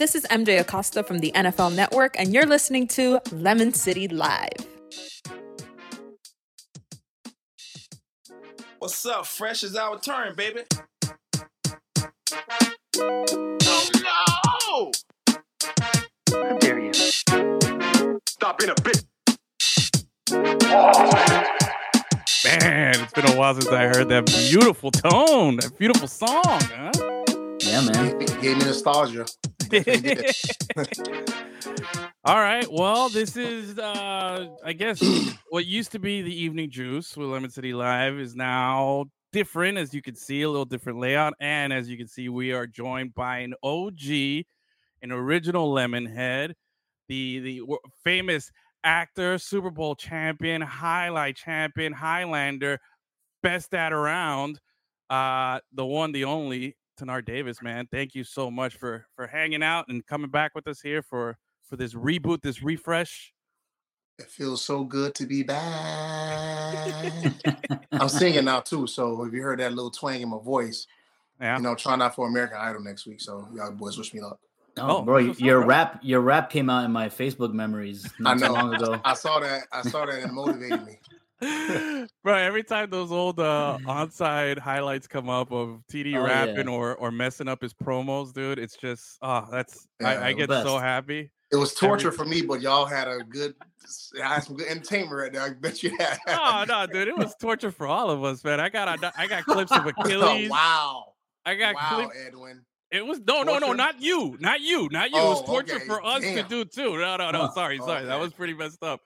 This is MJ Acosta from the NFL Network, and you're listening to Lemon City Live. What's up? Fresh is our turn, baby. Oh no! How dare you? Stop being a bitch. Man, it's been a while since I heard that beautiful tone, that beautiful song. Huh? Yeah, man. Gave me nostalgia. All right. Well, this is, uh, I guess, what used to be the evening juice with Lemon City Live is now different, as you can see, a little different layout. And as you can see, we are joined by an OG, an original Lemonhead, the the w- famous actor, Super Bowl champion, highlight champion, Highlander, best at around, uh, the one, the only, Tanard Davis, man. Thank you so much for for hanging out and coming back with us here for for this reboot, this refresh. It feels so good to be back. I'm singing now too, so if you heard that little twang in my voice, Yeah. you know, trying out for American Idol next week. So y'all boys wish me luck. Oh, Oh, bro, that's what's your bro. rap, your rap came out in my Facebook memories I not too know. long ago. I saw that. I saw that and it motivated me. Bro, every time those old uh, onside highlights come up of TD Oh, rapping yeah. or or messing up his promos, dude, it's just oh, that's Yeah, I, I the get so happy. It was torture Every- for me, but y'all had a good, I had some good entertainment right there. I bet you had. Oh no, dude, it was torture for all of us, man. I got I got clips of Oh, Achilles. wow. I got Wow, clips. Edwin. It was no, no, no, not you, not you, not you. it was Oh, torture okay. for us to do too. No, no, no. Oh, sorry, sorry. That was pretty messed up.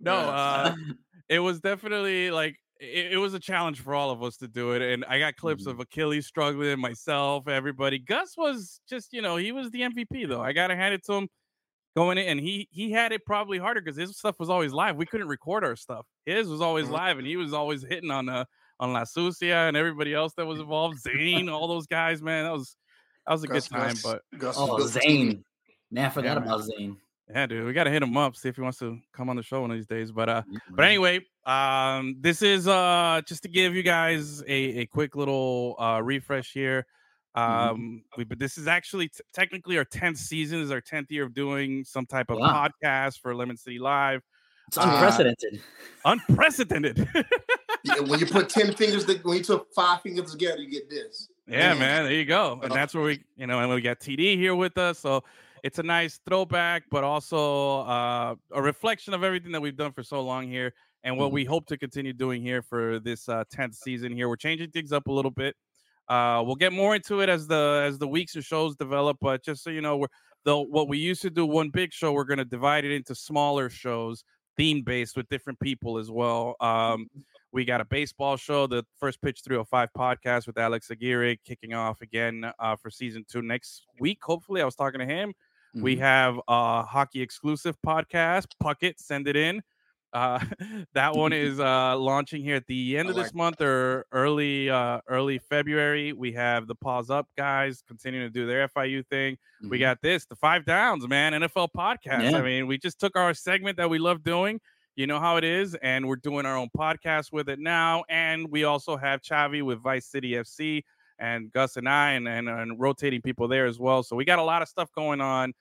No, Yeah. uh, it was definitely like it, it was a challenge for all of us to do it. And I got clips Mm-hmm. of Achilles struggling, myself, everybody. Gus was just, you know, he was the MVP though. I gotta hand it to him going in, and he he had it probably harder because his stuff was always live. We couldn't record our stuff. His was always Mhm. live, and he was always hitting on uh on La Sucia and everybody else that was involved. Zane, all those guys, man. That was that was a Gus- good time, Gus- but. Gus oh, built. Zane. Man, I forgot Yeah, man. about Zane. Yeah, dude, we gotta hit him up, see if he wants to come on the show one of these days. But uh, Yeah, but anyway, um, this is uh just to give you guys a, a quick little uh refresh here. Mhm. Um, we but this is actually t- technically our tenth season, this is our tenth year of doing some type of Wow. podcast for Lemon City Live. it's uh, unprecedented. Unprecedented. Yeah, when you put 10 fingers, to- when you took five fingers together, you get this. Yeah, Man. man. There you go. And Uh, that's where we, you know, and we got TD here with us. So it's a nice throwback, but also uh, a reflection of everything that we've done for so long here and what Mhm. we hope to continue doing here for this uh, 10th season here. We're changing things up a little bit. Uh, we'll get more into it as the as the weeks and shows develop, but just so you know, we're the what we used to do one big show, we're going to divide it into smaller shows, theme based with different people as well. Um, we got a baseball show, the first pitch 305 podcast with Alex Aguirre kicking off again uh, for season two next week. Hopefully, I was talking to him. We Mhm. have a hockey exclusive podcast, Puckett, send it in. Uh, that one is uh, launching here at the end of this month or early uh, early February. We have the Paws Up guys continuing to do their FIU thing. We Mhm. got this, the Five Downs, man, NFL podcast. Yeah. I mean, we just took our segment that we love doing. You know how it is, and we're doing our own podcast with it now. And we also have Chavi with Vice City FC and Gus and I, and, and, and rotating people there as well. So we got a lot of stuff going on.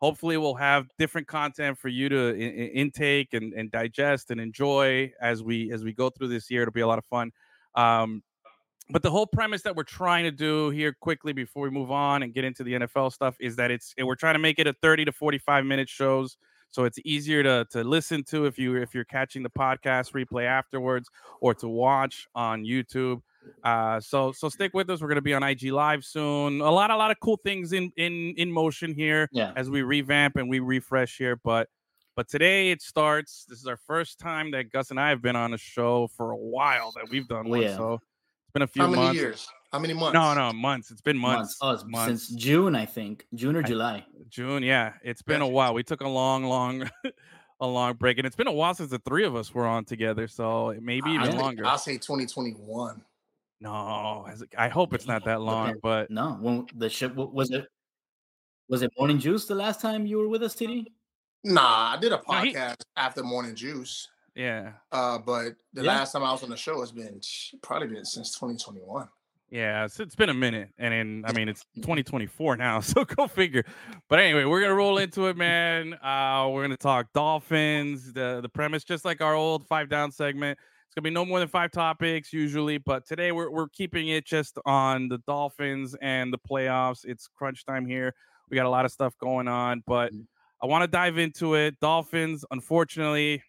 Hopefully, we'll have different content for you to in, in- intake and, and digest and enjoy as we as we go through this year. It'll be a lot of fun. Um, but the whole premise that we're trying to do here quickly before we move on and get into the NFL stuff is that it's we're trying to make it a 30 to 45 minute shows so it's easier to to listen to if you if you're catching the podcast replay afterwards or to watch on YouTube. Uh, so so stick with us. We're gonna be on IG Live soon. A lot a lot of cool things in in in motion here Yeah. as we revamp and we refresh here. But but today it starts. This is our first time that Gus and I have been on a show for a while that we've done Oh, one. yeah. So it's been a few How many months. years? How many months? No, no, months. It's been months. Oh, it's months. since June, I think. June or I- July. June. Yeah, it's been a while. We took a long, long, a long break, and it's been a while since the three of us were on together. So maybe I even think- longer. I'll say 2021. No, as- I hope it's not that long, Okay. but No, when the ship was it was it Morning Juice the last time you were with us, TD? Nah, I did a No, he- podcast after Morning Juice. yeah. Uh, but the Yeah. last time I was on the show has been probably been since 2021. Yeah, it's, it's been a minute, and then I mean it's 2024 now, so go figure. But anyway, we're gonna roll into it, man. Uh, we're gonna talk Dolphins. The the premise, just like our old five down segment, it's gonna be no more than five topics usually, but today we're we're keeping it just on the Dolphins and the playoffs. It's crunch time here. We got a lot of stuff going on, but I want to dive into it. Dolphins, unfortunately,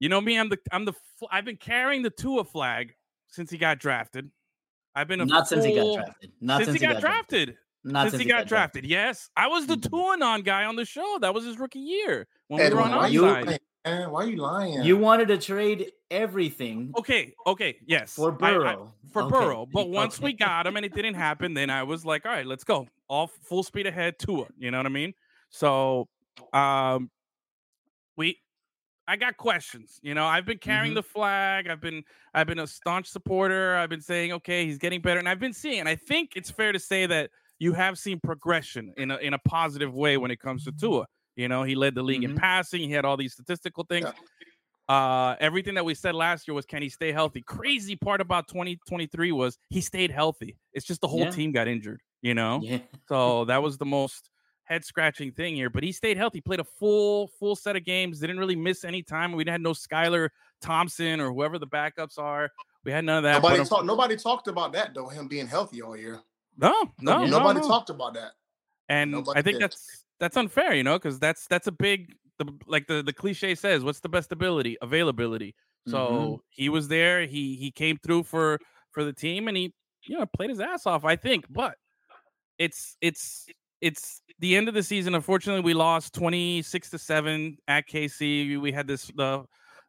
you know me. I'm the I'm the I've been carrying the Tua flag since he got drafted. I've been a Not since he got drafted. Not since, he got, drafted. Not since, he got, drafted. Yes, I was the Mhm. Tuanon guy on the show. That was his rookie year when we were on our you You- side. lying, man? Why are you lying? You wanted to trade everything Okay, okay, yes, for I- I- Burrow. for Okay, Burrow. But once we got him and it didn't happen, then I was like, all right, let's go. All full speed ahead Tua. You know what I mean? So um we I got questions. You know, I've been carrying Mhm. the flag. I've been I've been a staunch supporter. I've been saying, okay, he's getting better. And I've been seeing, and I think it's fair to say that you have seen progression in a in a positive way when it comes to Tua. You know, he led the league in Mhm. passing, he had all these statistical things. Uh, everything that we said last year was can he stay healthy? Crazy part about 2023 was he stayed healthy. It's just the whole Yeah. team got injured, you know? Yeah. So that was the most head scratching thing here. But he stayed healthy, played a full, full set of games, didn't really miss any time. We had no Skylar Thompson or whoever the backups are. We had none of that. Nobody um, talked. Nobody talked about that though. Him being healthy all year. no, no, no, nobody no. talked about that. And Nobody I think did. that's that's unfair, you know, because that's that's a big the like the the cliche says, what's the best ability? Availability. So Mhm. he was there. He he came through for for the team, and he you know played his ass off. I think, but it's it's it's the end of the season. Unfortunately, we lost twenty six to seven at KC. We had this the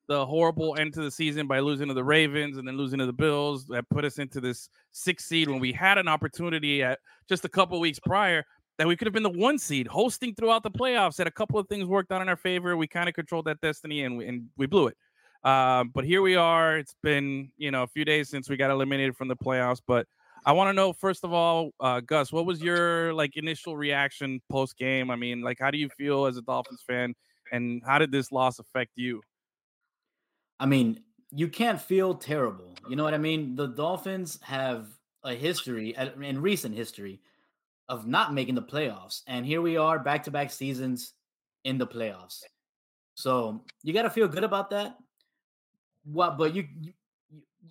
the horrible end to the season by losing to the Ravens and then losing to the Bills that put us into this sixth seed when we had an opportunity at just a couple weeks prior that we could have been the one seed hosting throughout the playoffs. Had a couple of things worked out in our favor. We kind of controlled that destiny and we, and we blew it. Um, but here we are. It's been you know a few days since we got eliminated from the playoffs. But I want to know first of all, uh, Gus, what was your like initial reaction post game? I mean, like how do you feel as a Dolphins fan, and how did this loss affect you? I mean, you can't feel terrible. You know what I mean? The Dolphins have a history, uh, in recent history, of not making the playoffs. And here we are, back to back seasons in the playoffs. Eh. So you got to feel good about that. What, but you, you,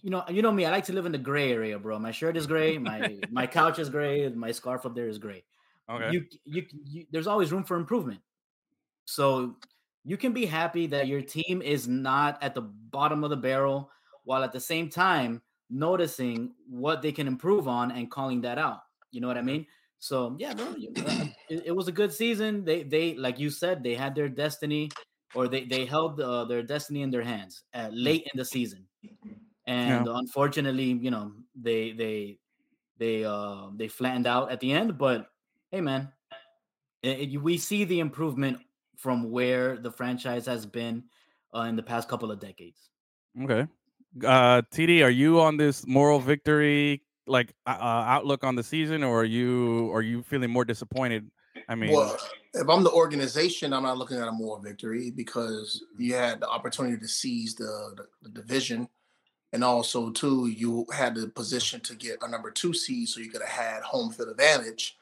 you- know, you know me. I like to live in the gray area, bro. My shirt is gray. My my couch is gray. My scarf up there is gray. Okay. You, you, you, there's always room for improvement. So you can be happy that your team is not at the bottom of the barrel, while at the same time noticing what they can improve on and calling that out. You know what I mm-hmm. mean? So yeah, you- uh, it, it was a good season. They, they, like you said, they had their destiny, or they they held uh, their destiny in their hands uh, late in the season, and unfortunately, you know, they they they uh they flattened out at the end. But hey, man, it- it- we see the improvement from where the franchise has been uh, in the past couple of decades. Okay. Uh, TD, are you on this moral victory like uh, uh, outlook on the season, or are you are you feeling more disappointed? I mean, Well, if I'm the organization, I'm not looking at a moral victory because you had the opportunity to seize the, the, the division. And also, too, you had the position to get a number Tua seed, so you could have had home field advantage.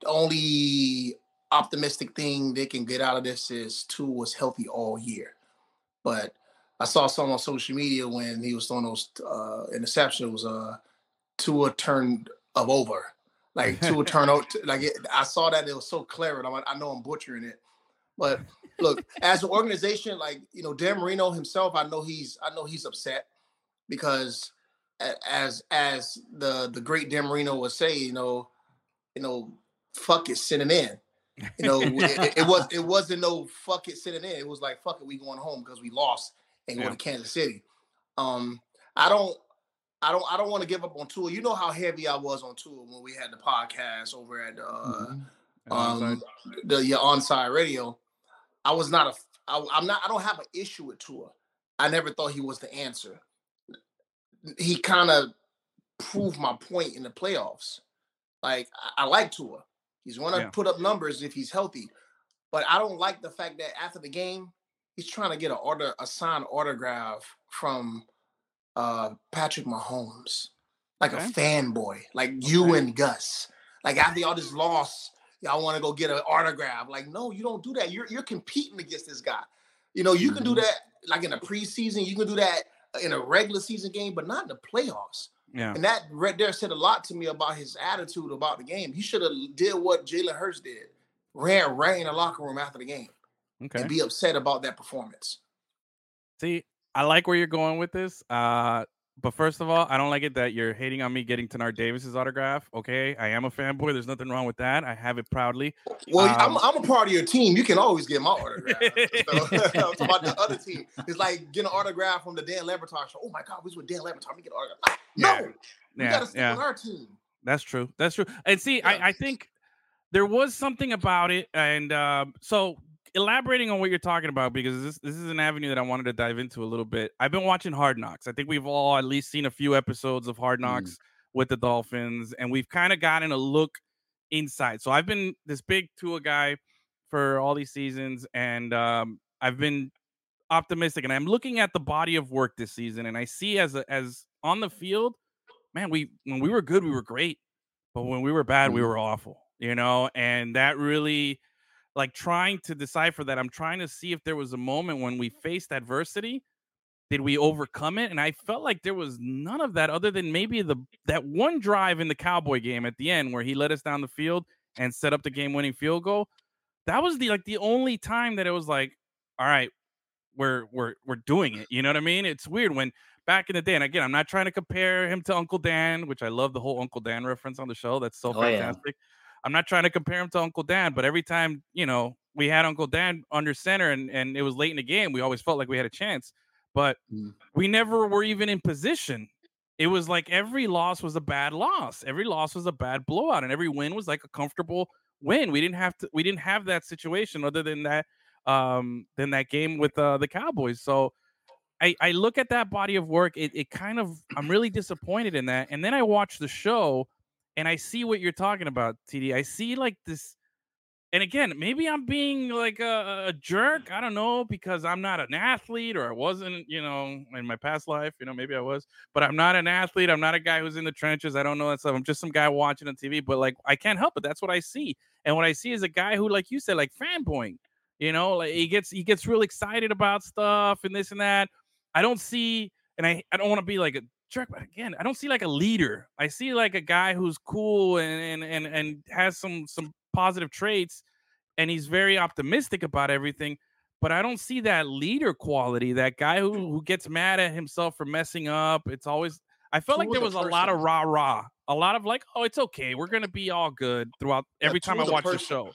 The only optimistic thing they can get out of this is two was healthy all year. But I saw some on social media when he was throwing those uh, interceptions, uh, Tua turned of over. Like Tua turn out, like it, I saw that it was so clever. and I'm like, I know I'm butchering it, but look, as an organization, like you know, Dan Marino himself, I know he's, I know he's upset because as as the the great Dan Marino would say, you know, you know, fuck it, sitting in. You know, it, it- it was it wasn't no fuck it sitting in. It was like fuck it, we going home because we lost and Yeah. to Kansas City. Um, I don't. I don't. I don't want to give up on Tua. You know how heavy I was on Tua when we had the podcast over at uh, Mhm. um the your onside radio. I was not a. I, I'm not. I don't have an issue with Tua. I never thought he was the answer. He kind of proved my point in the playoffs. Like I, I like Tua. He's going to Yeah. put up numbers if he's healthy, but I don't like the fact that after the game, he's trying to get an order, a signed autograph from uh Patrick Mahomes. like Okay. a fanboy, like you and Gus. Like after y'all just lost, y'all want to go get an autograph. Like, no, you don't do that. You're you're competing against this guy. You know, you can do Mhm. that like in a preseason. You can do that in a regular season game, but not in the playoffs. Yeah. And that right there said a lot to me about his attitude about the game. He should have did what Jalen Hurts did, ran ran in the locker room after the game Okay. and be upset about that performance. See, I like where you're going with this. Uh, but first of all, I don't like it that you're hating on me getting Tanard Davis's autograph. Okay, I am a fanboy. There's nothing wrong with that. I have it proudly. Well, Um, I'm, I'm a part of your team. You can always get my autograph. so, about the other team. It's like getting an autograph from the Dan Le Batard show. Oh my God, we was with Dan Le Batard. Let me get an autograph. No, Yeah. we Yeah, got to stick yeah. with our team. That's true. That's true. And see, Yeah. I, I think there was something about it, and um, so elaborating on what you're talking about because this this is an avenue that I wanted to dive into a little bit. I've been watching Hard Knocks. I think we've all at least seen a few episodes of Hard Knocks with the Dolphins, and we've kind of gotten a look inside. So I've been this big Tua guy for all these seasons, and um, I've been optimistic, and I'm looking at the body of work this season, and I see as a, as on the field, man, we when we were good, we were great, but when we were bad, we Mhm. were awful, you know, and that really like trying to decipher that. I'm trying to see if there was a moment when we faced adversity. Did we overcome it? And I felt like there was none of that other than maybe the that one drive in the Cowboy game at the end where he led us down the field and set up the game-winning field goal. That was the like the only time that it was like, all right, we're we're we're doing it. You know what I mean? It's weird when back in the day, and again, I'm not trying to compare him to Uncle Dan, which I love the whole Uncle Dan reference on the show. That's so Oh, yeah. I'm not trying to compare him to Uncle Dan, but every time, you know, we had Uncle Dan under center and, and it was late in the game, we always felt like we had a chance. But Mm. we never were even in position. It was like every loss was a bad loss. Every loss was a bad blowout, and every win was like a comfortable win. We didn't have to we didn't have that situation other than that um than that game with uh, the Cowboys. So I, I look at that body of work. It, it kind of I'm really disappointed in that. And then I watch the show, and I see what you're talking about, TD. I see like this, and again, maybe I'm being like a, a jerk. I don't know because I'm not an athlete, or I wasn't, you know, in my past life. You know, maybe I was, but I'm not an athlete. I'm not a guy who's in the trenches. I don't know that stuff. I'm just some guy watching on TV. But like, I can't help it. That's what I see. And what I see is a guy who, like you said, like fanboying. You know, like he gets he gets real excited about stuff and this and that. I don't see, and I, I don't want to be like a again, I don't see like a leader. I see like a guy who's cool and and and, and has some some positive traits, and he's very optimistic about everything. But I don't see that leader quality, that guy who, who gets mad at himself for messing up. It's always I felt like there was a lot of person. rah rah, a lot of like, oh, it's okay, we're gonna be all good throughout Yeah, every time I a watch the show.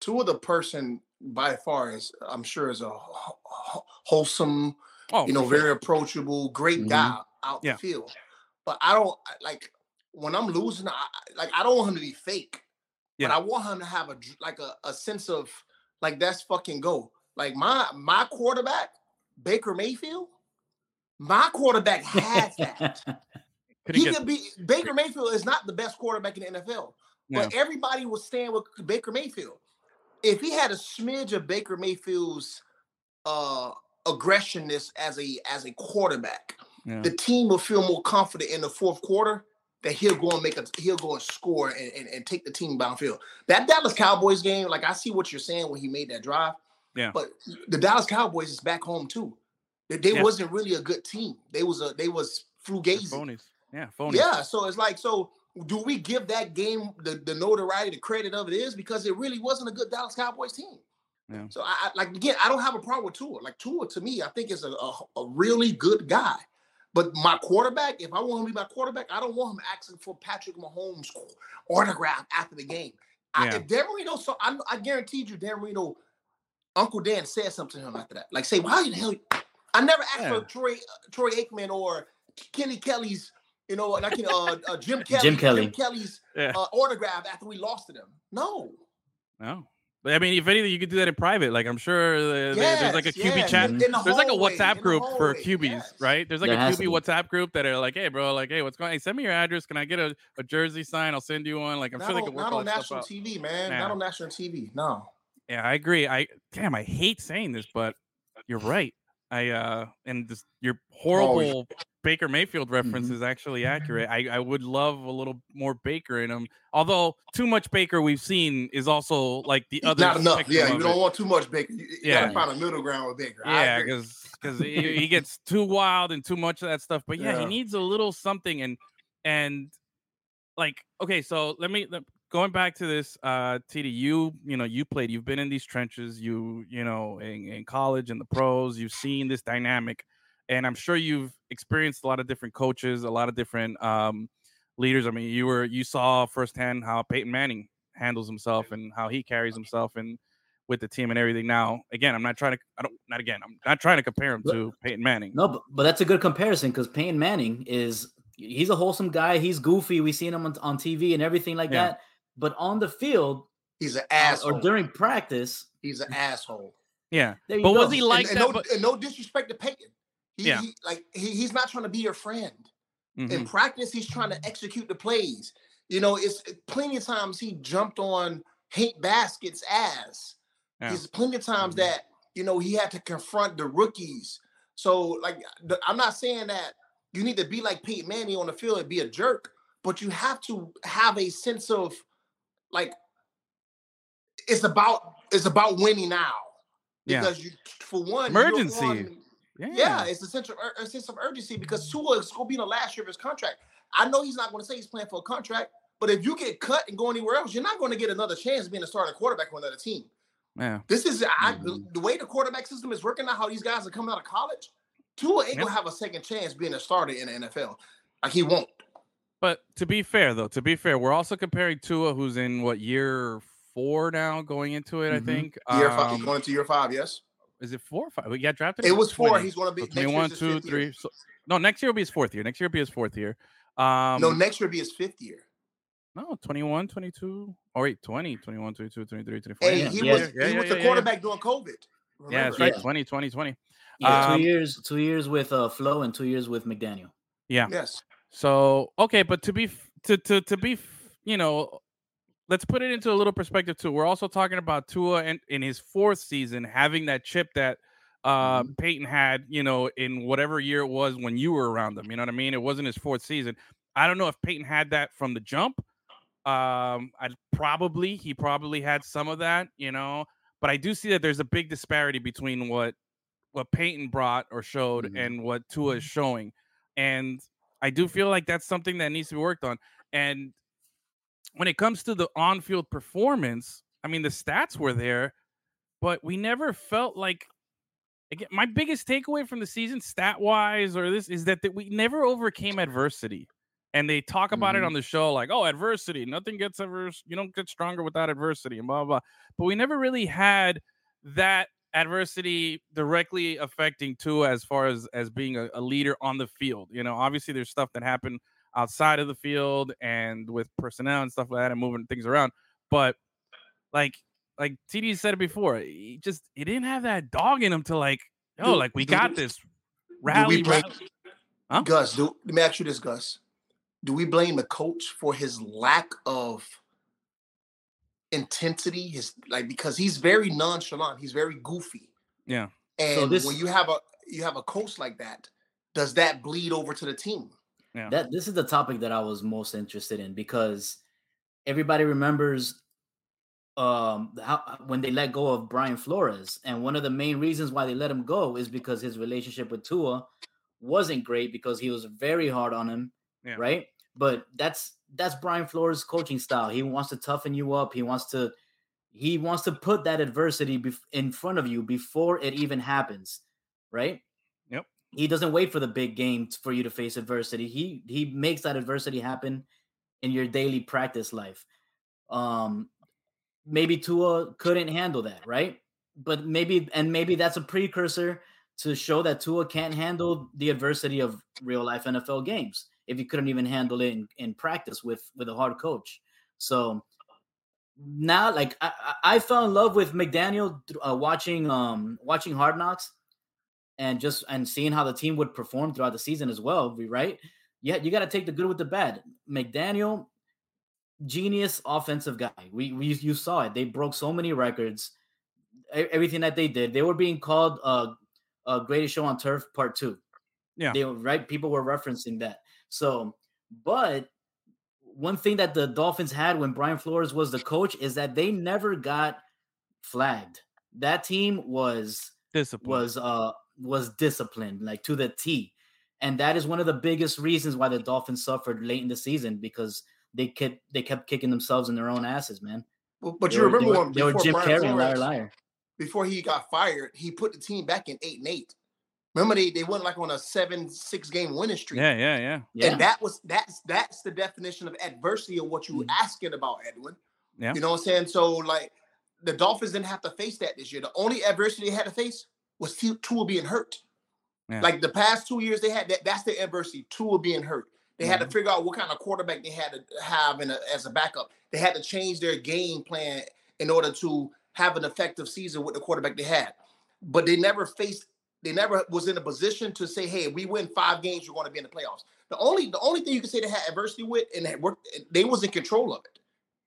Tua of the person by far is I'm sure is a wh- wh- wholesome, Oh, you know, very approachable, great Mhm. guy out Yeah. the field. But I don't like when I'm losing. I, like I don't want him to be fake. Yeah. But I want him to have a like a, a sense of like that's fucking go. Like my my quarterback, Baker Mayfield. My quarterback has that. He get- could be Baker Mayfield is not the best quarterback in the NFL, but everybody was staying with Baker Mayfield. If he had a smidge of Baker Mayfield's uh aggressionness as a as a quarterback, yeah. the team will feel more confident in the fourth quarter that he'll go and make a he'll go and score and, and, and take the team downfield. That Dallas Cowboys game, like I see what you're saying when he made that drive. Yeah. But the Dallas Cowboys is back home too. They, they Yeah. wasn't really a good team. They was a they was They're fugazi. phonies. Yeah, phonies. Yeah, so it's like, so do we give that game the, the notoriety, the credit of it is because it really wasn't a good Dallas Cowboys team. Yeah. So I, I like again, I don't have a problem with Tua. Like Tua to me, I think is a, a, a really good guy. But my quarterback, if I want him to be my quarterback, I don't want him asking for Patrick Mahomes autograph after the game. I, Yeah. if Dan Marino, so I, I guaranteed you, Dan Marino, Uncle Dan said something to him after that. Like, say, why the hell? I never asked Yeah. for Troy Troy Aikman or Kenny Kelly's, you know, like uh, uh, Jim Kelly, Jim Kelly. Jim Kelly's Yeah. uh, autograph after we lost to them. No. No. But I mean, if anything, you could do that in private. Like I'm sure there- there's like a Yes, QB yes, chat. in the There's like a WhatsApp group for QBs, yes. right? There's like There a QB. WhatsApp group that are like, hey, bro, like, hey, what's going on? Hey, send me your address. Can I get a, a jersey sign? I'll send you one. Like, I'm not sure they on, could work not all on that stuff national out. TV, man. Nah. Not on national TV. No. Yeah, I agree. I damn, I hate saying this, but you're right. I uh and this your horrible Baker Mayfield reference is actually accurate. I, I would love a little more Baker in him. Although too much Baker we've seen is also like the other Not enough. Yeah, you don't it. want too much Baker. You, you Yeah. gotta find a middle ground with Baker. Yeah, because because he, he gets too wild and too much of that stuff. But yeah, he needs a little something and and like okay, so let me let, going back to this. Uh, TD, you you know you played. You've been in these trenches. You you know in, in college and the pros. You've seen this dynamic, and I'm sure you've experienced a lot of different coaches, a lot of different um leaders. I mean, you were you saw firsthand how Peyton Manning handles himself and how he carries himself and with the team and everything. Now, again, I'm not trying to. I don't. Not again. I'm not trying to compare him to Peyton Manning. No, but, but that's a good comparison because Peyton Manning is he's a wholesome guy. He's goofy. We've seen him on, on TV and everything like Yeah. that. But on the field He's an uh, asshole. or during practice, He's an asshole. Yeah, there you but go. was he like and, that? no, but, and no disrespect to Peyton. He, Yeah. he- like he, he's not trying to be your friend. Mhm. In practice, he's trying to execute the plays. You know, it's plenty of times he jumped on Hank Baskett's ass. Yeah. There's plenty of times Mhm. that you know he had to confront the rookies. So, like, the, I'm not saying that you need to be like Peyton Manning on the field and be a jerk, but you have to have a sense of like it's about it's about winning now Yeah. because you for one you're Emergency. on- yeah, yeah, it's a sense of a sense of urgency because Tua is going to be in the last year of his contract. I know he's not going to say he's playing for a contract, but if you get cut and go anywhere else, you're not going to get another chance being a starting quarterback on another team. yeah. This is I, the, Mhm. the way the quarterback system is working out. How these guys are coming out of college, Tua ain't Yep. gonna have a second chance being a starter in the NFL. Like he won't. But to be fair, though, to be fair, we're also comparing Tua, who's in what year four now, going into it. Mhm. I think. Year five, Um, he's going into year five. Yes, is it four or five? We got drafted. it in was four. 20. He's going to be So next year's 21, his two, fifth year. So, no, next year will be his fourth year. Next year will be his fourth year. Um, no, next year will be his fifth year. no, 21, 22. Oh, wait, 20, 21, 22, 23, 24. And Yeah, he yeah. was Yeah, he yeah, was yeah, the yeah. quarterback during COVID. Yeah, that's right. Yeah. 20, 20, 20. yeah, Um, two years, two years with uh, Flo and two years with McDaniel. Yeah. Yes. So okay, but to be to to to be you know, let's put it into a little perspective too. We're also talking about Tua and in his fourth season having that chip that uh Mhm. Peyton had, you know, in whatever year it was when you were around them. You know what I mean? It wasn't his fourth season. I don't know if Peyton had that from the jump. Um, I probably he probably had some of that, you know, but I do see that there's a big disparity between what what Peyton brought or showed Mhm. and what Tua is showing. And I do feel like that's something that needs to be worked on. And when it comes to the on-field performance, I mean the stats were there, but we never felt like again my biggest takeaway from the season stat-wise or this is that, that we never overcame adversity. And they talk about it Mhm. on the show like, oh, adversity, nothing gets ever, you don't get stronger without adversity, and blah blah. blah. But we never really had that adversity directly affecting Tua as far as as being a, a leader on the field. You know, obviously there's stuff that happened outside of the field and with personnel and stuff like that and moving things around. But like like TD said it before, he just he didn't have that dog in him to like, oh, like we do- got this rally. blame- rally. Huh? Gus, do, let me ask you this, Gus. Do we blame the coach for his lack of intensity? His like because he's very nonchalant, he's very goofy. Yeah. And this- when you have a you have a coach like that, does that bleed over to the team? Yeah. That this is the topic that I was most interested in because everybody remembers um how when they let go of Brian Flores and one of the main reasons why they let him go is because his relationship with Tua wasn't great because he was very hard on him, Yeah. right? But that's that's Brian Flores' coaching style. He wants to toughen you up. He wants to he wants to put that adversity bef- in front of you before it even happens, right? Yep. He doesn't wait for the big game for you to face adversity. He he makes that adversity happen in your daily practice life. Um maybe Tua couldn't handle that, right? But maybe and maybe that's a precursor to show that Tua can't handle the adversity of real life NFL games if he couldn't even handle it in, in practice with with a hard coach. So now, like I, I fell in love with McDaniel uh, watching um watching Hard Knocks and just and seeing how the team would perform throughout the season as well. we- Right? Yeah, you got to take the good with the bad. McDaniel, genius offensive guy. We we you saw it. They broke so many records. Everything that they did, they were being called uh uh, Greatest Show on Turf Part Two. Yeah. they were right. People were referencing that. So, but one thing that the Dolphins had when Brian Flores was the coach is that they never got flagged. That team was Discipline. was uh was disciplined like to the T. And that is one of the biggest reasons why the Dolphins suffered late in the season because they kept they kept kicking themselves in their own asses, man. But, but They you were- remember they were, when they were before Jim Brian Carrey and Liar Liar. before he got fired, he put the team back in eight and eight. Remember they, they went like on a seven six game winning streak. yeah, yeah, yeah. Yeah. And that was that's that's the definition of adversity of what you were Mhm. asking about, Edwin. Yeah. You know what I'm saying? So like the Dolphins didn't have to face that this year. The only adversity they had to face was Tua Tua being hurt. Yeah. Like the past two years, they had that. That's the adversity. Tua being hurt. They had to figure out what kind of quarterback they had to have in a, as a backup. They had to change their game plan in order to have an effective season with the quarterback they had. But they never faced. They never was in a position to say, "Hey, we win five games, you're going to be in the playoffs." The only the only thing you can say they had adversity with, and that worked, they was in control of it,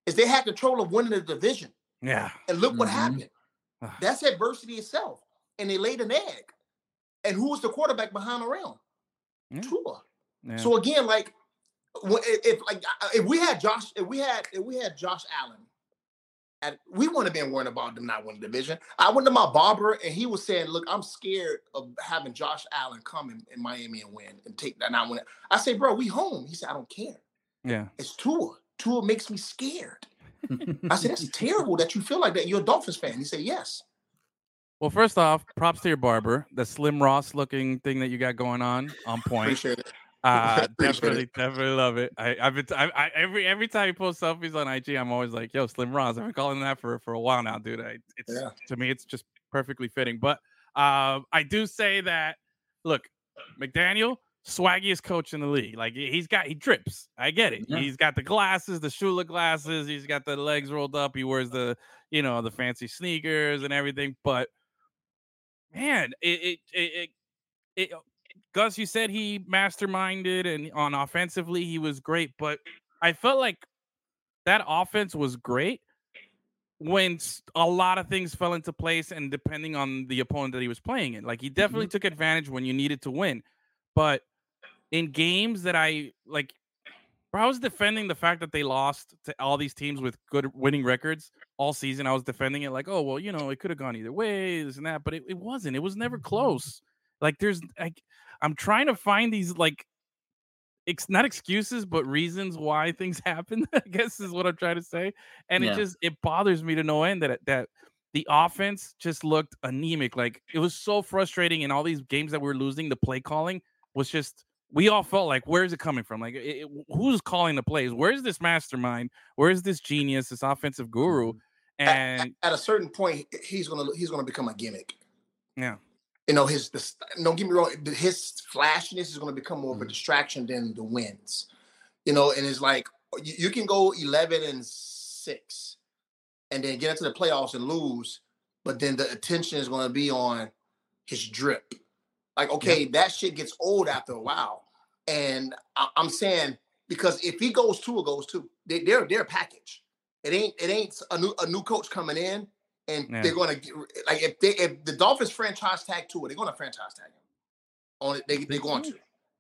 is they had control of winning the division. Yeah. And look what Mhm. happened. That's adversity itself. And they laid an egg. And who was the quarterback behind around? Yeah. Tua. yeah. So again, like if, if like uh, if we had Josh, if we had if we had Josh Allen, and we wouldn't have been worrying about them not winning the division. I went to my barber and he was saying, "Look, I'm scared of having Josh Allen come in, in Miami and win and take that not win." I say, "Bro, we home." He said, "I don't care. yeah. It's Tua. Tua makes me scared." I said, "That's terrible that you feel like that. You're a Dolphins fan." He said, "Yes." Well, first off, props to your barber. The Slim Ross looking thing that you got going on, on point. Appreciate it. Uh, definitely, it. definitely love it. I, I've been, I, I, every every time he posts selfies on IG, I'm always like, "Yo, Slim Ross." I've been calling that for for a while now, dude. I, it's Yeah. to me, it's just perfectly fitting. But uh, I do say that, look, McDaniel, swaggiest coach in the league. Like he- he's got, he drips. I get it. Yeah. He's got the glasses, the Shula glasses. He's got the legs rolled up. He wears the, you know, the fancy sneakers and everything. But man, it it it, it, it Gus, you said he masterminded and on offensively he was great, but I felt like that offense was great when a lot of things fell into place and depending on the opponent that he was playing in. Like he definitely mm-hmm. took advantage when you needed to win. But in games that I like I was defending the fact that they lost to all these teams with good winning records all season. I was defending it like, oh well, you know, it could have gone either way, this and that, but it, it wasn't. It was never mm-hmm. close. Like there's like I'm trying to find these like ex- not excuses but reasons why things happen. I guess is what I'm trying to say. And Yeah. it just it bothers me to no end that that the offense just looked anemic. Like it was so frustrating in all these games that we are losing. The play calling was just we all felt like where is it coming from? Like it, it- who's calling the plays? Where's this mastermind? Where's this genius? This offensive guru? At- at- And at, a certain point, he's gonna he's gonna become a gimmick. yeah, You know, his the, don't get me wrong, his flashiness is gonna become more of a Mhm. distraction than the wins. You know, and it's like you, you can go eleven and six, and then get into the playoffs and lose, but then the attention is gonna be on his drip. Like, okay, that shit gets old after a while, and I, I'm saying because if he goes two, it goes two. They, they're they're a package. It ain't it ain't a new a new coach coming in and Yeah. they're gonna get, like if they if the Dolphins franchise tag to it, they're gonna franchise tag him. On it, they they're going to.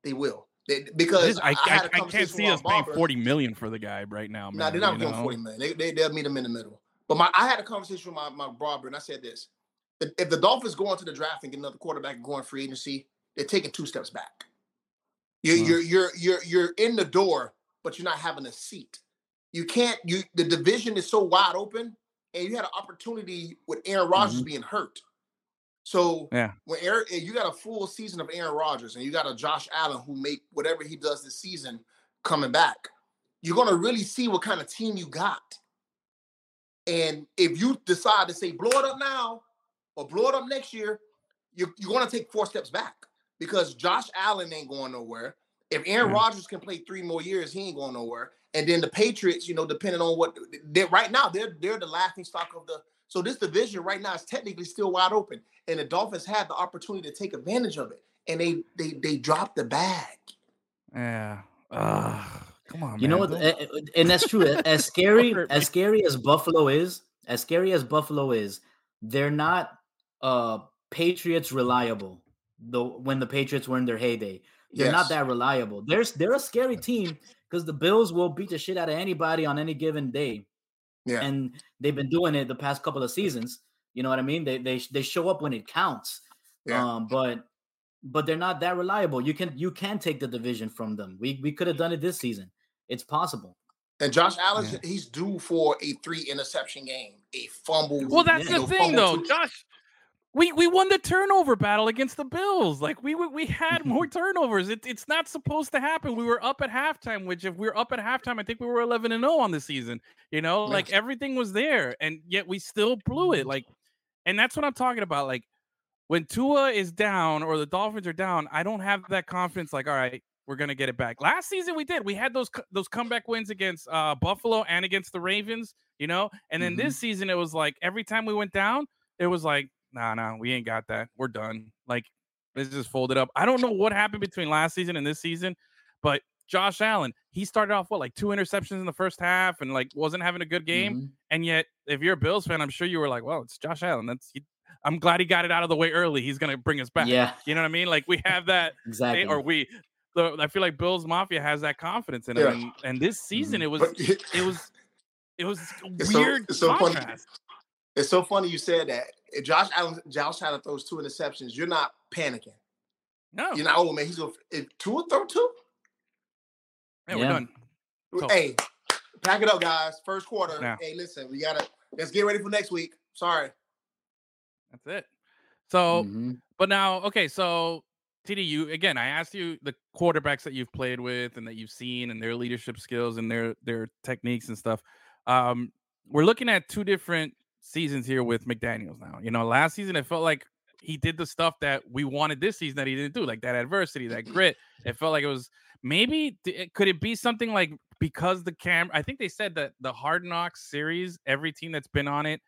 They will. They, because This- I, I, I, I can't see us paying 40 million for the guy right now, man. No, they're not going know? 40 million. They, they, they'll meet him in the middle. But my I had a conversation with my, my barber, and I said this. If the Dolphins go into the draft and get another quarterback and go on free agency, they're taking two steps back. You're, you're, you're, you're, you're in the door, but you're not having a seat. You can't, you the division is so wide open, and you had an opportunity with Aaron Rodgers mm-hmm. being hurt. So Yeah. when Aaron, you got a full season of Aaron Rodgers, and you got a Josh Allen who make whatever he does this season coming back, you're gonna really see what kind of team you got. And if you decide to say blow it up now or blow it up next year, you're, you're gonna take four steps back because Josh Allen ain't going nowhere. If Aaron Yeah. Rodgers can play three more years, he ain't going nowhere. And then the Patriots, you know, depending on what they're right now, they're they're the laughing stock of the. So this division right now is technically still wide open, and the Dolphins had the opportunity to take advantage of it, and they they they dropped the bag. Yeah. Ugh, come on, You know what? Don't- eh, eh, And that's true. As- As scary as scary as Buffalo is, as scary as Buffalo is, they're not uh Patriots reliable. the when the Patriots were in their heyday. They're Yes. not that reliable. They're they're a scary team because the Bills will beat the shit out of anybody on any given day. Yeah. And they've been doing it the past couple of seasons. You know what I mean? They they they show up when it counts. Yeah. Um, but but they're not that reliable. You can you can take the division from them. We we could have done it this season. It's possible. And Josh Allen, Yeah. he's due for a three interception game, a fumble. Well, that's you the know, thing, though, too. Josh. We we won the turnover battle against the Bills. Like we we, had more turnovers. It, it's not supposed to happen. We were up at halftime, which if we were up at halftime, I think we were 11 and 0 on the season. You know, like everything was there, and yet we still blew it. Like, and that's what I'm talking about. Like when Tua is down or the Dolphins are down, I don't have that confidence. Like, all right, we're gonna get it back. Last season we did. We had those those comeback wins against uh, Buffalo and against the Ravens. You know, and then this season it was like every time we went down, it was like, nah, nah, we ain't got that. We're done. Like let's just fold it up. I don't know what happened between last season and this season, but Josh Allen, he started off what like two interceptions in the first half and like wasn't having a good game. Mhm. And yet, if you're a Bills fan, I'm sure you were like, well, it's Josh Allen. That's he, I'm glad he got it out of the way early. He's gonna bring us back. Yeah, You know what I mean? Like we have that exactly. or we the, I feel like Bills Mafia has that confidence in him. Yeah. And, and this season Mhm. it was it was it was It's so- weird it's so funny. Contrast. it's so funny you said that. If Josh Allen, Josh Allen throws two interceptions, you're not panicking. No, You're not, oh man, he's going to two or throw two? yeah, we're done. So- Hey, pack it up, guys. First quarter. Yeah. Hey, listen, we gotta let's get ready for next week. Sorry. That's it. So Mhm. But now, okay, so TD, you again, I asked you the quarterbacks that you've played with and that you've seen and their leadership skills and their their techniques and stuff. Um, we're looking at two different seasons here with McDaniels now. You know, last season it felt like he did the stuff that we wanted this season that he didn't do, like that adversity, that grit. It felt like it was maybe could it be something like because the cam I think they said that the Hard Knocks series, every team that's been on it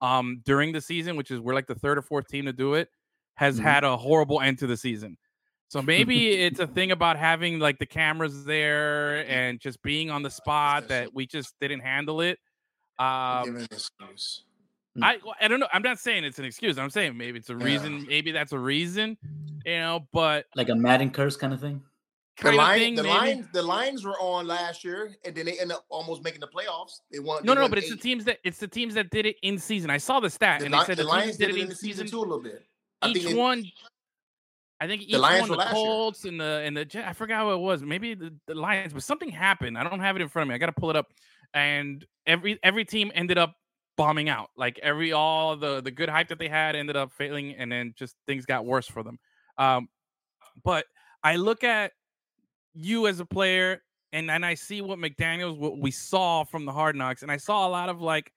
um during the season, which is we're like the third or fourth team to do it, has Mhm. had a horrible end to the season. So maybe it's a thing about having like the cameras there and just being on the spot that we just didn't handle it. Um, giving an excuse. Hmm. I I don't know. I'm not saying it's an excuse. I'm saying maybe it's a Yeah. reason. Maybe that's a reason, you know. But like a Madden curse kind of thing. The kind of line, thing, the maybe. lines, the lines were on last year, and then they end up almost making the playoffs. They won. No, they no, won but it's the teams that it's the teams that did it in season. I saw the stat The, and they said the the, Lions did it in the season too a little bit. I Each think they- one, I think each Lions one, the last year. Colts and the and the I forgot what it was. Maybe the, the Lions, but something happened. I don't have it in front of me. I got to pull it up. And every every team ended up bombing out. Like every all the the good hype that they had ended up failing, and then just things got worse for them. Um, but I look at you as a player, and and I see what McDaniel's what we saw from the Hard Knocks, and I saw a lot of like,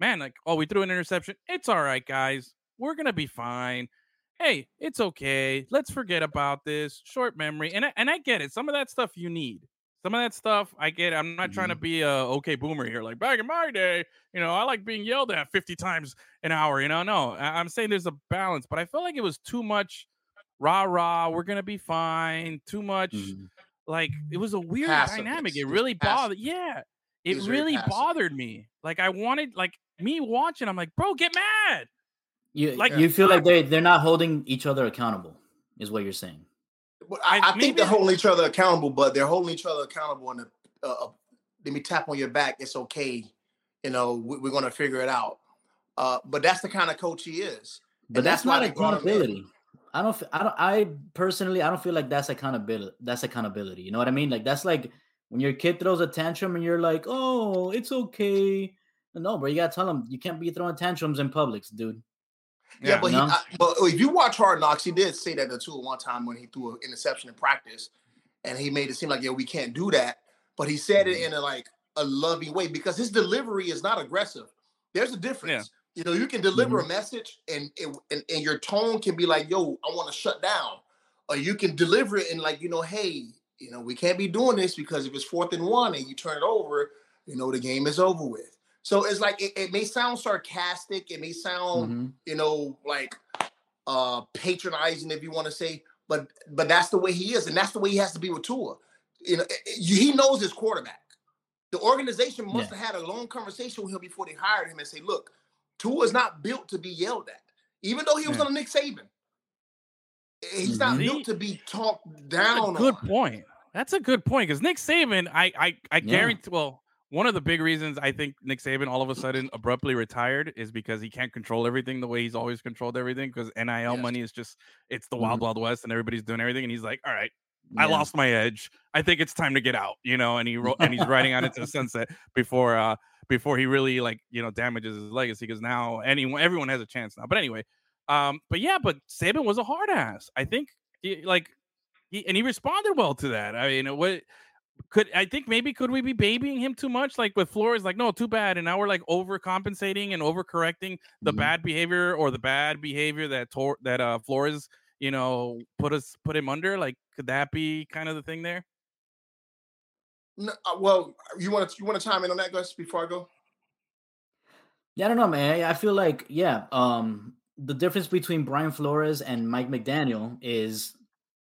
man, like oh, we threw an interception. It's all right, guys. We're gonna be fine. Hey, it's okay. Let's forget about this. Short memory, and I, and I get it. Some of that stuff you need. Some of that stuff I get. I'm not trying to be a okay boomer here. Like back in my day, you know, I like being yelled at 50 times an hour. You know, no, I- I'm saying there's a balance, but I felt like it was too much rah rah. We're gonna be fine. Too much Mhm. like it was a weird Passiveness. dynamic. It really passive. bothered. Yeah, It it really bothered me. Like I wanted, like me watching. I'm like, bro, get mad. You Like, you feel like they they're not holding each other accountable, is what you're saying. But I, I- I think they're holding each other accountable, but they're holding each other accountable And uh, uh, let me tap on your back. It's okay. You know, we, we're going to figure it out. Uh, but that's the kind of coach he is. But And that's, that's why not they brought him accountability. I don't. f- I don't. I personally, I don't feel like that's accountability. That's accountability. You know what I mean? Like that's like when your kid throws a tantrum and you're like, "Oh, it's okay." No, bro, you gotta tell him you can't be throwing tantrums in Publix, dude. Yeah, but, he, I, but if you watch Hard Knocks, he did say that too one time when he threw an interception in practice, and he made it seem like yeah we can't do that. But he said it mm-hmm. in a like a loving way because his delivery is not aggressive. There's a difference. You know, you can deliver mm-hmm. a message and, it, and and your tone can be like, "Yo, I want to shut down," or you can deliver it and like, you know, hey, you know, we can't be doing this because if it's fourth and one and you turn it over, you know, the game is over with. So it's like it, it may sound sarcastic, it may sound Mhm. you know, like uh patronizing if you want to say, but but that's the way he is, and that's the way he has to be with Tua. You know, eh, eh, he knows his quarterback. The organization must Yeah. have had a long conversation with him before they hired him and say, look, Tua is not built to be yelled at, even though he was Yeah. on Nick Saban. He's not built to be talked That's down. a good on. point. That's a good point because Nick Saban, I I I Yeah. guarantee. Well, one of the big reasons I think Nick Saban all of a sudden abruptly retired is because he can't control everything the way he's always controlled everything. Because NIL Yes. money is just it's the wild Mhm. wild west and everybody's doing everything, and he's like, all right, I lost my edge. I think it's time to get out, you know. And he wrote and he's riding out into the sunset before uh before he really like you know damages his legacy because now anyone everyone has a chance now. But anyway, um, but yeah, but Saban was a hard ass. I think he like he and he responded well to that. I mean, what could I think maybe could we be babying him too much? Like with Flores, like no, too bad, and now we're like overcompensating and overcorrecting the Mhm. bad behavior or the bad behavior that Tor- that uh Flores, you know, put us put him under. Like, could that be kind of the thing there? No, uh, well, you want to you want to chime in on that, Gus, before I go? Yeah, I don't know, man. I feel like, yeah, um, the difference between Brian Flores and Mike McDaniel is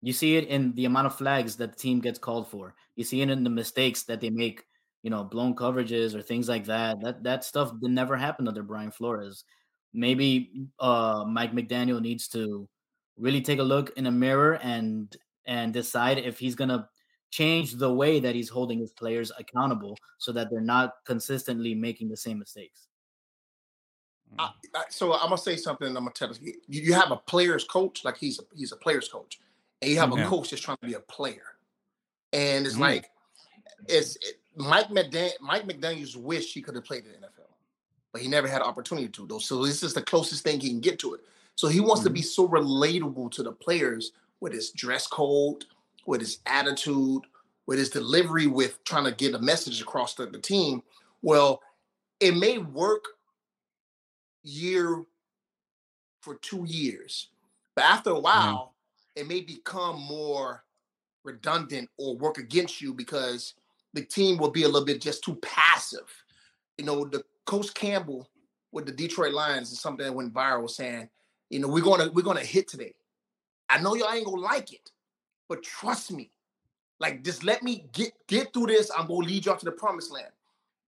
you see it in the amount of flags that the team gets called for. You see it in the mistakes that they make, you know, blown coverages or things like that. That that stuff did never happen under Brian Flores. Maybe uh Mike McDaniel needs to really take a look in a mirror and and decide if he's gonna change the way that he's holding his players accountable so that they're not consistently making the same mistakes. I, I, so I'm gonna say something. and I'm gonna tell you. You you have a player's coach, like he's a, he's a player's coach, and you have Yeah. a mm-hmm. coach that's trying to be a player, and it's Mm. like it's it, Mike McDan- Mike McDaniel's wish he could have played in the NFL, but he never had an opportunity to. Though, so this is the closest thing he can get to it. So he wants to be mm-hmm. so relatable to the players with his dress code, with his attitude, with his delivery, with trying to get a message across to the team. Well, it may work year for two years. But after a while, it may become more redundant or work against you because the team will be a little bit just too passive. You know, the Coach Campbell with the Detroit Lions is something that went viral saying, you know, we're gonna we're gonna hit today. I know y'all ain't gonna like it, but trust me. Like just let me get get through this. I'm gonna lead y'all to the promised land.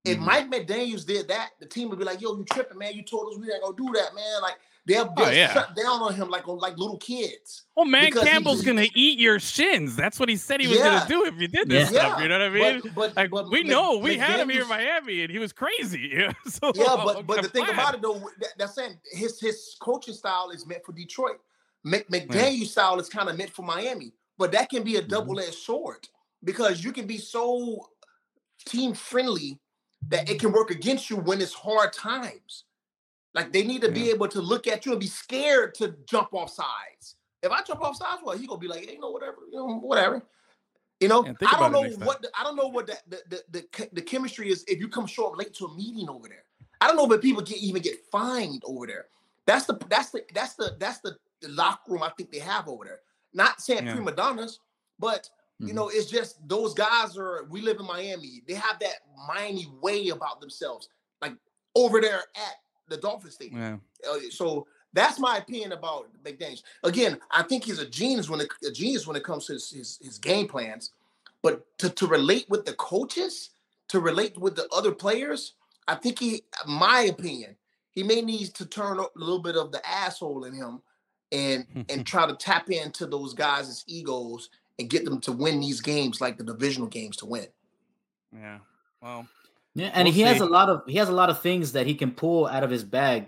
If Mhm. Mike McDaniels did that, the team would be like, "Yo, you tripping, man? You told us we ain't gonna do that, man." Like they'll, oh, they'll yeah. shut down on him like on like little kids. Well, man, Because he- Campbell's gonna eat your shins. That's what he said he was Yeah. gonna do if you did this Yeah. stuff. You know what I mean? But, but, like but we Mc- know we had him here in Miami, and he was crazy. Yeah, so, Yeah, but but the thing about it though, that, that's saying his his coaching style is meant for Detroit. Mc, McDaniel's style is kind of meant for Miami, but that can be a mm-hmm. double edged sword because you can be so team friendly that it can work against you when it's hard times. Like they need to be able to look at you and be scared to jump off sides. If I jump off sides, well, he gonna be like, hey, you know, whatever, you know, whatever. You know, I don't know what the, I don't know what the the, the the the chemistry is if you come short up late to a meeting over there. I don't know if people get even get fined over there. That's the that's the that's the that's the, the locker room I think they have over there. Not saying Yeah. prima donnas, but you Mhm. know, it's just those guys are. We live in Miami. They have that Miami way about themselves, like over there at the Dolphin Stadium. Yeah. Uh, so that's my opinion about McDaniels. Again, I think he's a genius when it, a genius when it comes to his, his, his game plans, but to, to relate with the coaches, to relate with the other players, I think he, my opinion, he may need to turn up a little bit of the asshole in him and and try to tap into those guys' egos and get them to win these games like the divisional games to win. Yeah. Well, Yeah, and We'll he has a lot of he has a lot of things that he can pull out of his bag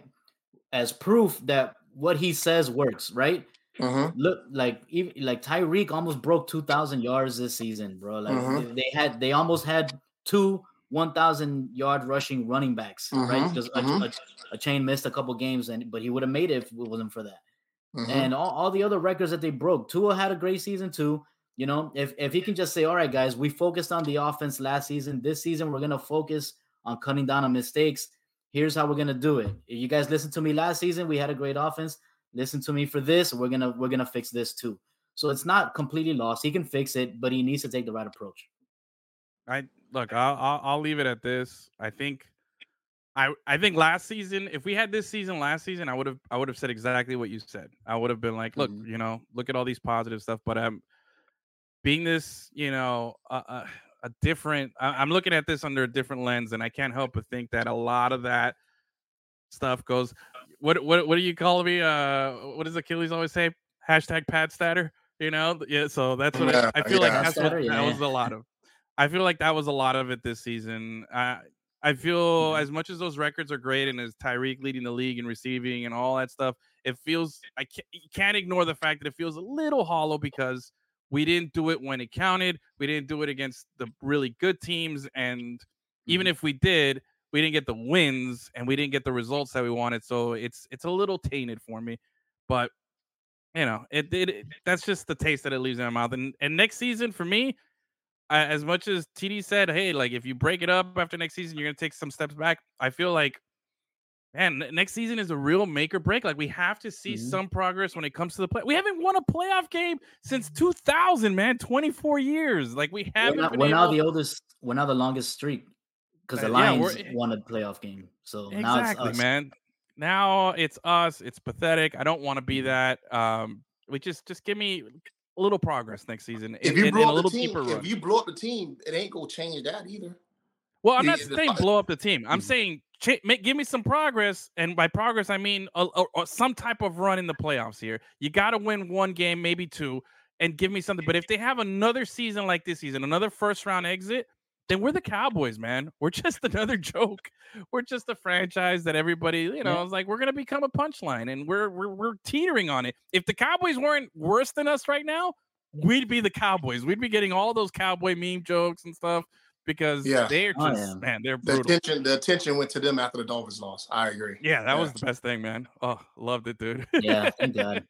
as proof that what he says works, right? Mm-hmm. Look, like even like Tyreek almost broke two thousand yards this season, bro. Like Mhm. they- had they almost had two one thousand yard rushing running backs, right? Because mhm. a, a, Achane missed a couple games, and but he would have made it if it wasn't for that. Mm-hmm. And all, all the other records that they broke, Tua had a great season too. You know, if if he can just say, "All right, guys, we focused on the offense last season. This season, we're gonna focus on cutting down on mistakes. Here's how we're gonna do it. If you guys listened to me last season. We had a great offense. Listen to me for this. We're gonna we're gonna fix this too. So it's not completely lost. He can fix it, but he needs to take the right approach. I look. I'll, I'll I'll leave it at this. I think. I, I think last season, if we had this season last season, I would have I would have said exactly what you said. I would have been like, look, Mhm. you know, look at all these positive stuff. But I'm being this, you know, a, a, a different. I, I'm looking at this under a different lens, and I can't help but think that a lot of that stuff goes. What what what do you call me? Uh, what does Achilles always say? Hashtag Pat Statter. You know, yeah. So that's what Yeah, I, I feel yeah. like that's what Statter, that was a lot of. I feel like that was a lot of it this season. I I feel Mhm. as much as those records are great and as Tyreek leading the league in receiving and all that stuff, it feels I can't, can't ignore the fact that it feels a little hollow because we didn't do it when it counted. We didn't do it against the really good teams, and even mm-hmm. if we did, we didn't get the wins and we didn't get the results that we wanted. So it's it's a little tainted for me, but you know, it, it, it- that's just the taste that it leaves in my mouth. And and next season for me, I, as much as TD said, hey, like if you break it up after next season, you're gonna take some steps back. I feel like, man, next season is a real make or break. Like we have to see Mhm. some progress when it comes to the play. We haven't won a playoff game since 2000, man, 24 years. Like we We're, haven't. been we're now the oldest. We're now the longest streak because the Uh, yeah, Lions we're- won a playoff game. So now it's exactly, us. man. Now it's us. It's pathetic. I don't want to be Mm-hmm. that. Um, we just just give me a little progress next season. If you and- and blow up the team, deeper run. if you blow up the team, it ain't gonna change that either. Well, I'm not saying blow up the team. I'm Mhm. saying cha- make, give me some progress, and by progress I mean a, a- a- some type of run in the playoffs. Here, you got to win one game, maybe two, and give me something. But if they have another season like this season, another first round exit, then we're the Cowboys, man. We're just another joke. We're just a franchise that everybody, you know, Yeah. is like we're gonna become a punchline, and we're we're we're teetering on it. If the Cowboys weren't worse than us right now, we'd be the Cowboys. We'd be getting all those cowboy meme jokes and stuff because Yeah. they're Oh, just yeah. man, they're The attention, the attention went to them after the Dolphins lost. I agree. Yeah, that Yeah. was the best thing, man. Oh, loved it, dude. Yeah, thank God.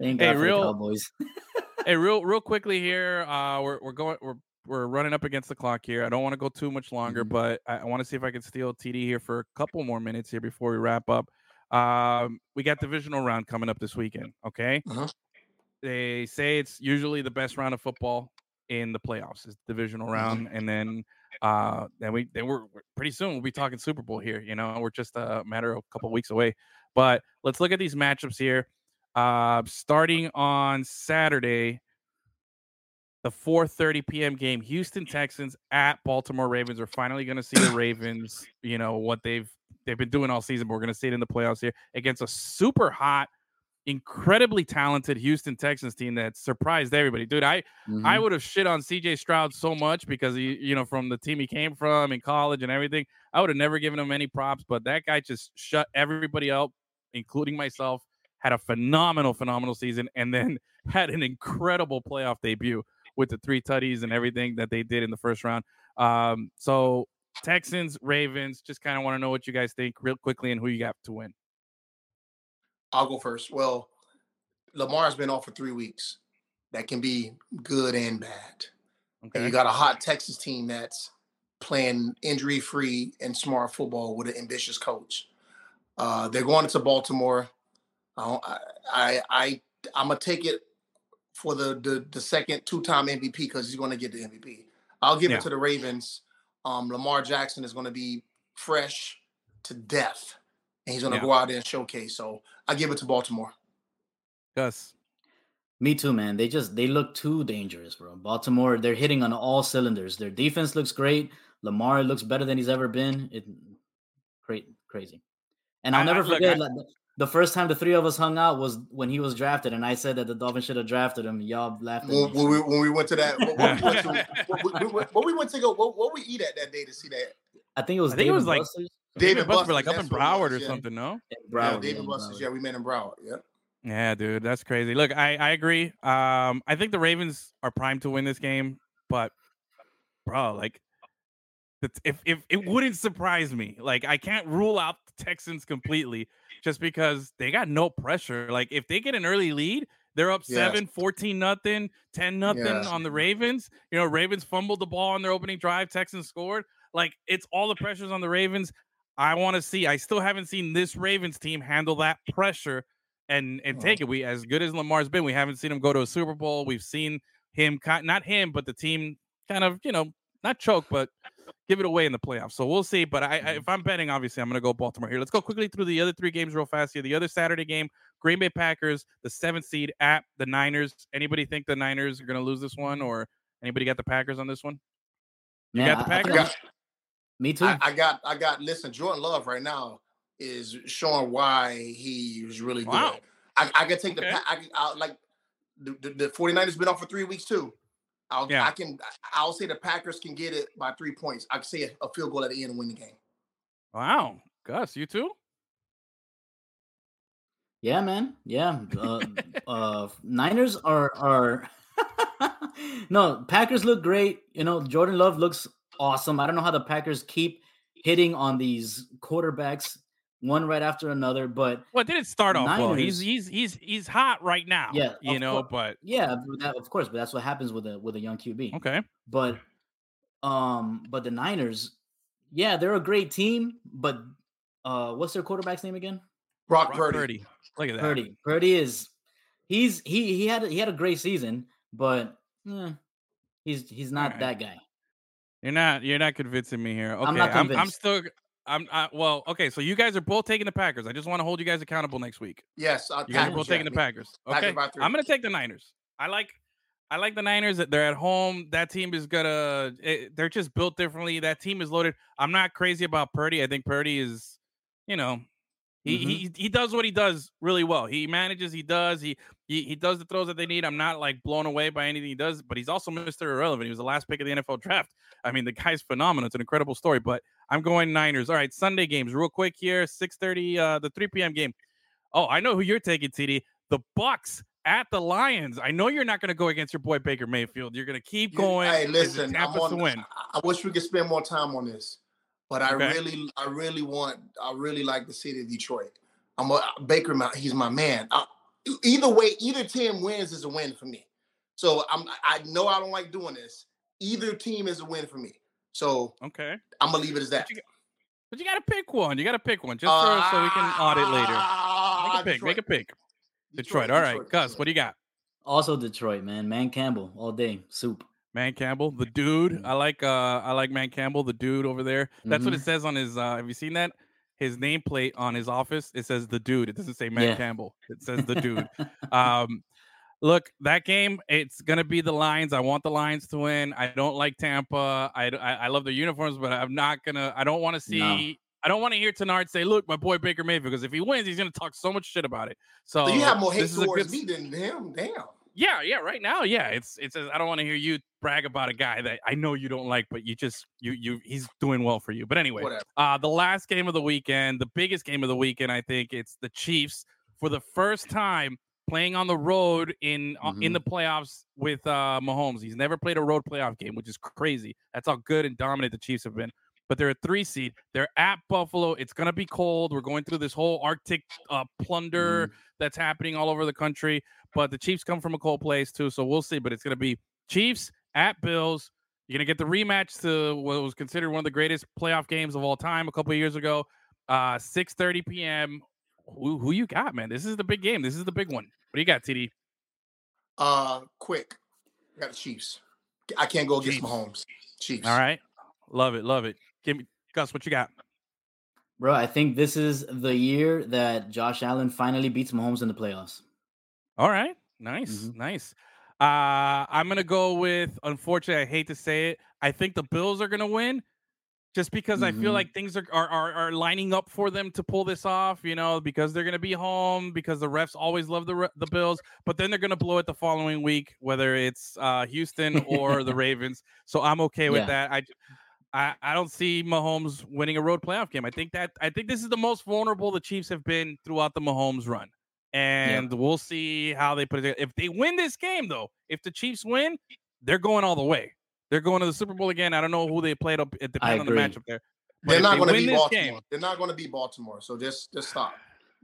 Thank Hey, God for real- the Cowboys. hey, real real quickly here. Uh, we're we're going we're we're running up against the clock here. I don't want to go too much longer, Mhm. but I, I want to see if I can steal TD here for a couple more minutes here before we wrap up. Um, we got divisional round coming up this weekend. Okay, Uh-huh. they say it's usually the best round of football in the playoffs is divisional round, and then uh, then we then we're, we're pretty soon we'll be talking Super Bowl here. You know, we're just a matter of a couple weeks away. But let's look at these matchups here. Uh, starting on Saturday, the 4:30 p.m. game, Houston Texans at Baltimore Ravens. We're finally going to see the Ravens. You know what they've they've been doing all season, but we're going to see it in the playoffs here against a super hot, incredibly talented Houston Texans team that surprised everybody. Dude, I I Mhm. would have shit on CJ Stroud so much because he, you know, from the team he came from in college and everything. I would have never given him any props, but that guy just shut everybody up, including myself. Had a phenomenal, phenomenal season, and then had an incredible playoff debut with the three tutties and everything that they did in the first round. Um, so Texans, Ravens, just kind of want to know what you guys think real quickly and who you got to win. I'll go first. Well, Lamar's been off for three weeks. That can be good and bad. And Okay. you got a hot Texas team that's playing injury free and smart football with an ambitious coach. Uh, they're going into Baltimore. I, I, I, I'm gonna take it for the the, the second two time MVP because he's going to get the MVP. I'll give Yeah. it to the Ravens. Um, Lamar Jackson is going to be fresh to death, and he's going to Yeah. go out there and showcase. So I give it to Baltimore. Gus. Me too, man. They just they look too dangerous, bro. Baltimore, they're hitting on all cylinders. Their defense looks great. Lamar looks better than he's ever been. It great, crazy. And I'll I- never I- look, forget I- like, the- the first time the three of us hung out was when he was drafted, and I said that the Dolphins should have drafted him. Y'all laughed at When, me. when we when we went to that, what, what we went to, what, we- we what we went to go, what, what we eat at that day to see that I think it was I think it was like- Buster's David David Buster, like up in that's what it Broward was, or yeah. something, no? in yeah, David in Buster's. Yeah, we met in Broward. Yeah. Yeah, dude, that's crazy. Look, I, I agree. Um, I think the Ravens are primed to win this game, but bro, like, if if it wouldn't surprise me, like, I can't rule out the Texans completely just because they got no pressure. Like, if they get an early lead, they're up Yes. seven, 14 nothing, 10 nothing Yes. on the Ravens. You know, Ravens fumbled the ball on their opening drive, Texans scored. Like, it's all the pressures on the Ravens. I want to see. I still haven't seen this Ravens team handle that pressure and and Oh. take it. We as good as Lamar's been, we haven't seen him go to a Super Bowl. We've seen him not him, but the team kind of you know not choke, but give it away in the playoffs. So we'll see. But I, I mm-hmm. if I'm betting, obviously I'm going to go Baltimore here. Let's go quickly through the other three games real fast here. The other Saturday game, Green Bay Packers, the seventh seed at the Niners. Anybody think the Niners are going to lose this one, or anybody got the Packers on this one? You Man, got the I- I I think Packers? got, Me too. I, I got, I got. Listen, Jordan Love right now is showing why he was really good. Wow. I, I could take the, Okay. Pa- I, could- I like. the, the, the 49ers been off for three weeks too. I'll Yeah. I can I'll say the Packers can get it by three points. I can say a, a field goal at the end and win the game. Wow, Gus, you too? Yeah, man. Yeah. Uh, uh, Niners are are no Packers look great. You know, Jordan Love looks awesome. I don't know how the Packers keep hitting on these quarterbacks one right after another, but Well, it didn't start off well. He's he's he's he's hot right now. Yeah, you know, cour- but yeah, that, of course, but that's what happens with a with a young QB. okay. But um, but the Niners, yeah, they're a great team. But uh, what's their quarterback's name again? Brock, Brock Purdy. Purdy. Look at that. Purdy. Purdy is he's he he had he had a great season, but eh, he's he's not Alright. that guy. You're not you're not convincing me here. Okay, I'm I'm, I'm still I'm I, well. Okay, so you guys are both taking the Packers. I just want to hold you guys accountable next week. Yes, uh, You guys are both taking the. Packers. Okay. I'm gonna take the Niners. I like I like the Niners. That they're at home. That team is gonna. eh, they're just built differently. That team is loaded. I'm not crazy about Purdy. I think Purdy is, you know, he Mhm. he he does what he does really well. He manages. He does. He he he does the throws that they need. I'm not like blown away by anything he does, but he's also Mr. Irrelevant. He was the last pick of the NFL draft. I mean, the guy's phenomenal. It's an incredible story. But I'm going Niners. All right, Sunday games, real quick here. 6:30, uh, the 3 p.m. game. Oh, I know who you're taking, TD. The Bucs at the Lions. I know you're not going to go against your boy Baker Mayfield. You're going to keep going. Hey, listen, I'm on, to win. I, I wish we could spend more time on this, but I Okay. really, I really want, I really like the city of Detroit. I'm a Baker. My, he's my man. I, either way, either team wins is a win for me. So I'm, I know I don't like doing this. Either team is a win for me. So Okay. I'm gonna leave it as that. But you, but you got to pick one. You got to pick one just for, so we can audit later. Ah, Make a pick. Make a pick. Detroit. All right. Gus, what do you got? Also Detroit, man. Dan Campbell all day. Soup. Dan Campbell, the dude. I like uh I like Dan Campbell, the dude over there. That's what it Mhm. says on his uh have you seen that? His nameplate on his office, it says the dude. It doesn't say Man Yeah. Campbell. It says the dude. um look, that game, it's gonna be the Lions. I want the Lions to win. I don't like Tampa. I I, I love their uniforms, but I'm not gonna I don't want to see No. I don't want to hear Tanard say, "Look, my boy Baker Mayfield," because if he wins, he's going to talk so much shit about it. So, So you have more hate this is a towards good- me than him. Damn. yeah, yeah. Right now, yeah. It's it says I don't want to hear you brag about a guy that I know you don't like, but you just you you he's doing well for you. But anyway, Whatever. uh the last game of the weekend, the biggest game of the weekend, I think it's the Chiefs for the first time playing on the road in uh, in Mhm. the playoffs with uh Mahomes. He's never played a road playoff game, which is crazy. That's how good and dominant the Chiefs have been. But they're a three seed. They're at Buffalo. It's gonna be cold. We're going through this whole Arctic uh, plunder that's happening all over the country. But the Chiefs come from a cold place too, so we'll see. But it's going to be Chiefs at Bills. You're going to get the rematch to what was considered one of the greatest playoff games of all time a couple of years ago. Uh, 6:30 p.m. Who, who you got, man? This is the big game. This is the big one. What do you got, TD? Uh, quick. I got the Chiefs. I can't go against Chiefs. Mahomes. Chiefs. All right, love it, love it. Give me Gus. What you got? Bro, I think this is the year that Josh Allen finally beats Mahomes in the playoffs. All right. Nice. Mhm. Nice. Uh, I'm going to go with, unfortunately, I hate to say it. I think the Bills are going to win just because I feel Mhm. like things are, are, are, are lining up for them to pull this off, you know, because they're going to be home, because the refs always love the, the Bills, but then they're going to blow it the following week, whether it's uh, Houston or the Ravens. So I'm okay with Yeah. that. I, I, I don't see Mahomes winning a road playoff game. I think that I think this is the most vulnerable the Chiefs have been throughout the Mahomes run and we'll see how they put it. If they win this game, though, if the Chiefs win, they're going all the way. They're going to the Super Bowl again. I don't know who they played up. It depends on the matchup there. But They're not they going to be Baltimore. game, They're not going to beat Baltimore. So just just stop.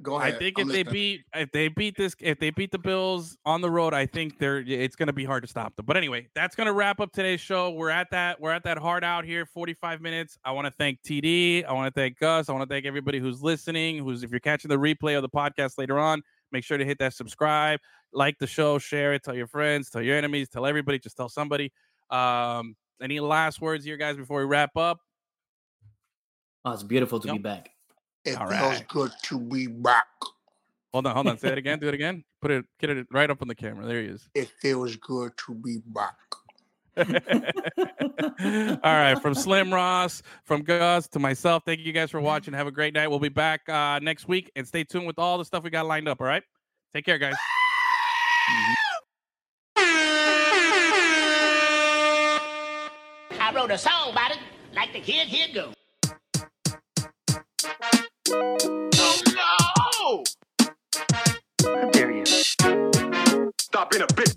Go I ahead. think I'm if they listening. beat if they beat this if they beat the Bills on the road, I think they're it's going to be hard to stop them. But anyway, that's going to wrap up today's show. We're at that we're at that hard out here, 45 minutes. I want to thank TD. I want to thank Gus. I want to thank everybody who's listening. Who's if you're catching the replay of the podcast later on, make sure to hit that subscribe, like the show, share it, tell your friends, tell your enemies, tell everybody, just tell somebody. Um, any last words here, guys, before we wrap up? Oh, it's beautiful to Nope. be back. It All feels right. good to be back. Hold on, hold on. Say it again. Do it again. Put it, get it right up on the camera. There he is. It feels good to be back. All right, from Slim Ross, from Gus to myself, thank you guys for watching. Have a great night. We'll be back uh, next week and stay tuned with all the stuff we got lined up. All right, take care, guys. I wrote a song about it, like the kid here go. Oh no! How dare you? Stop being a bitch.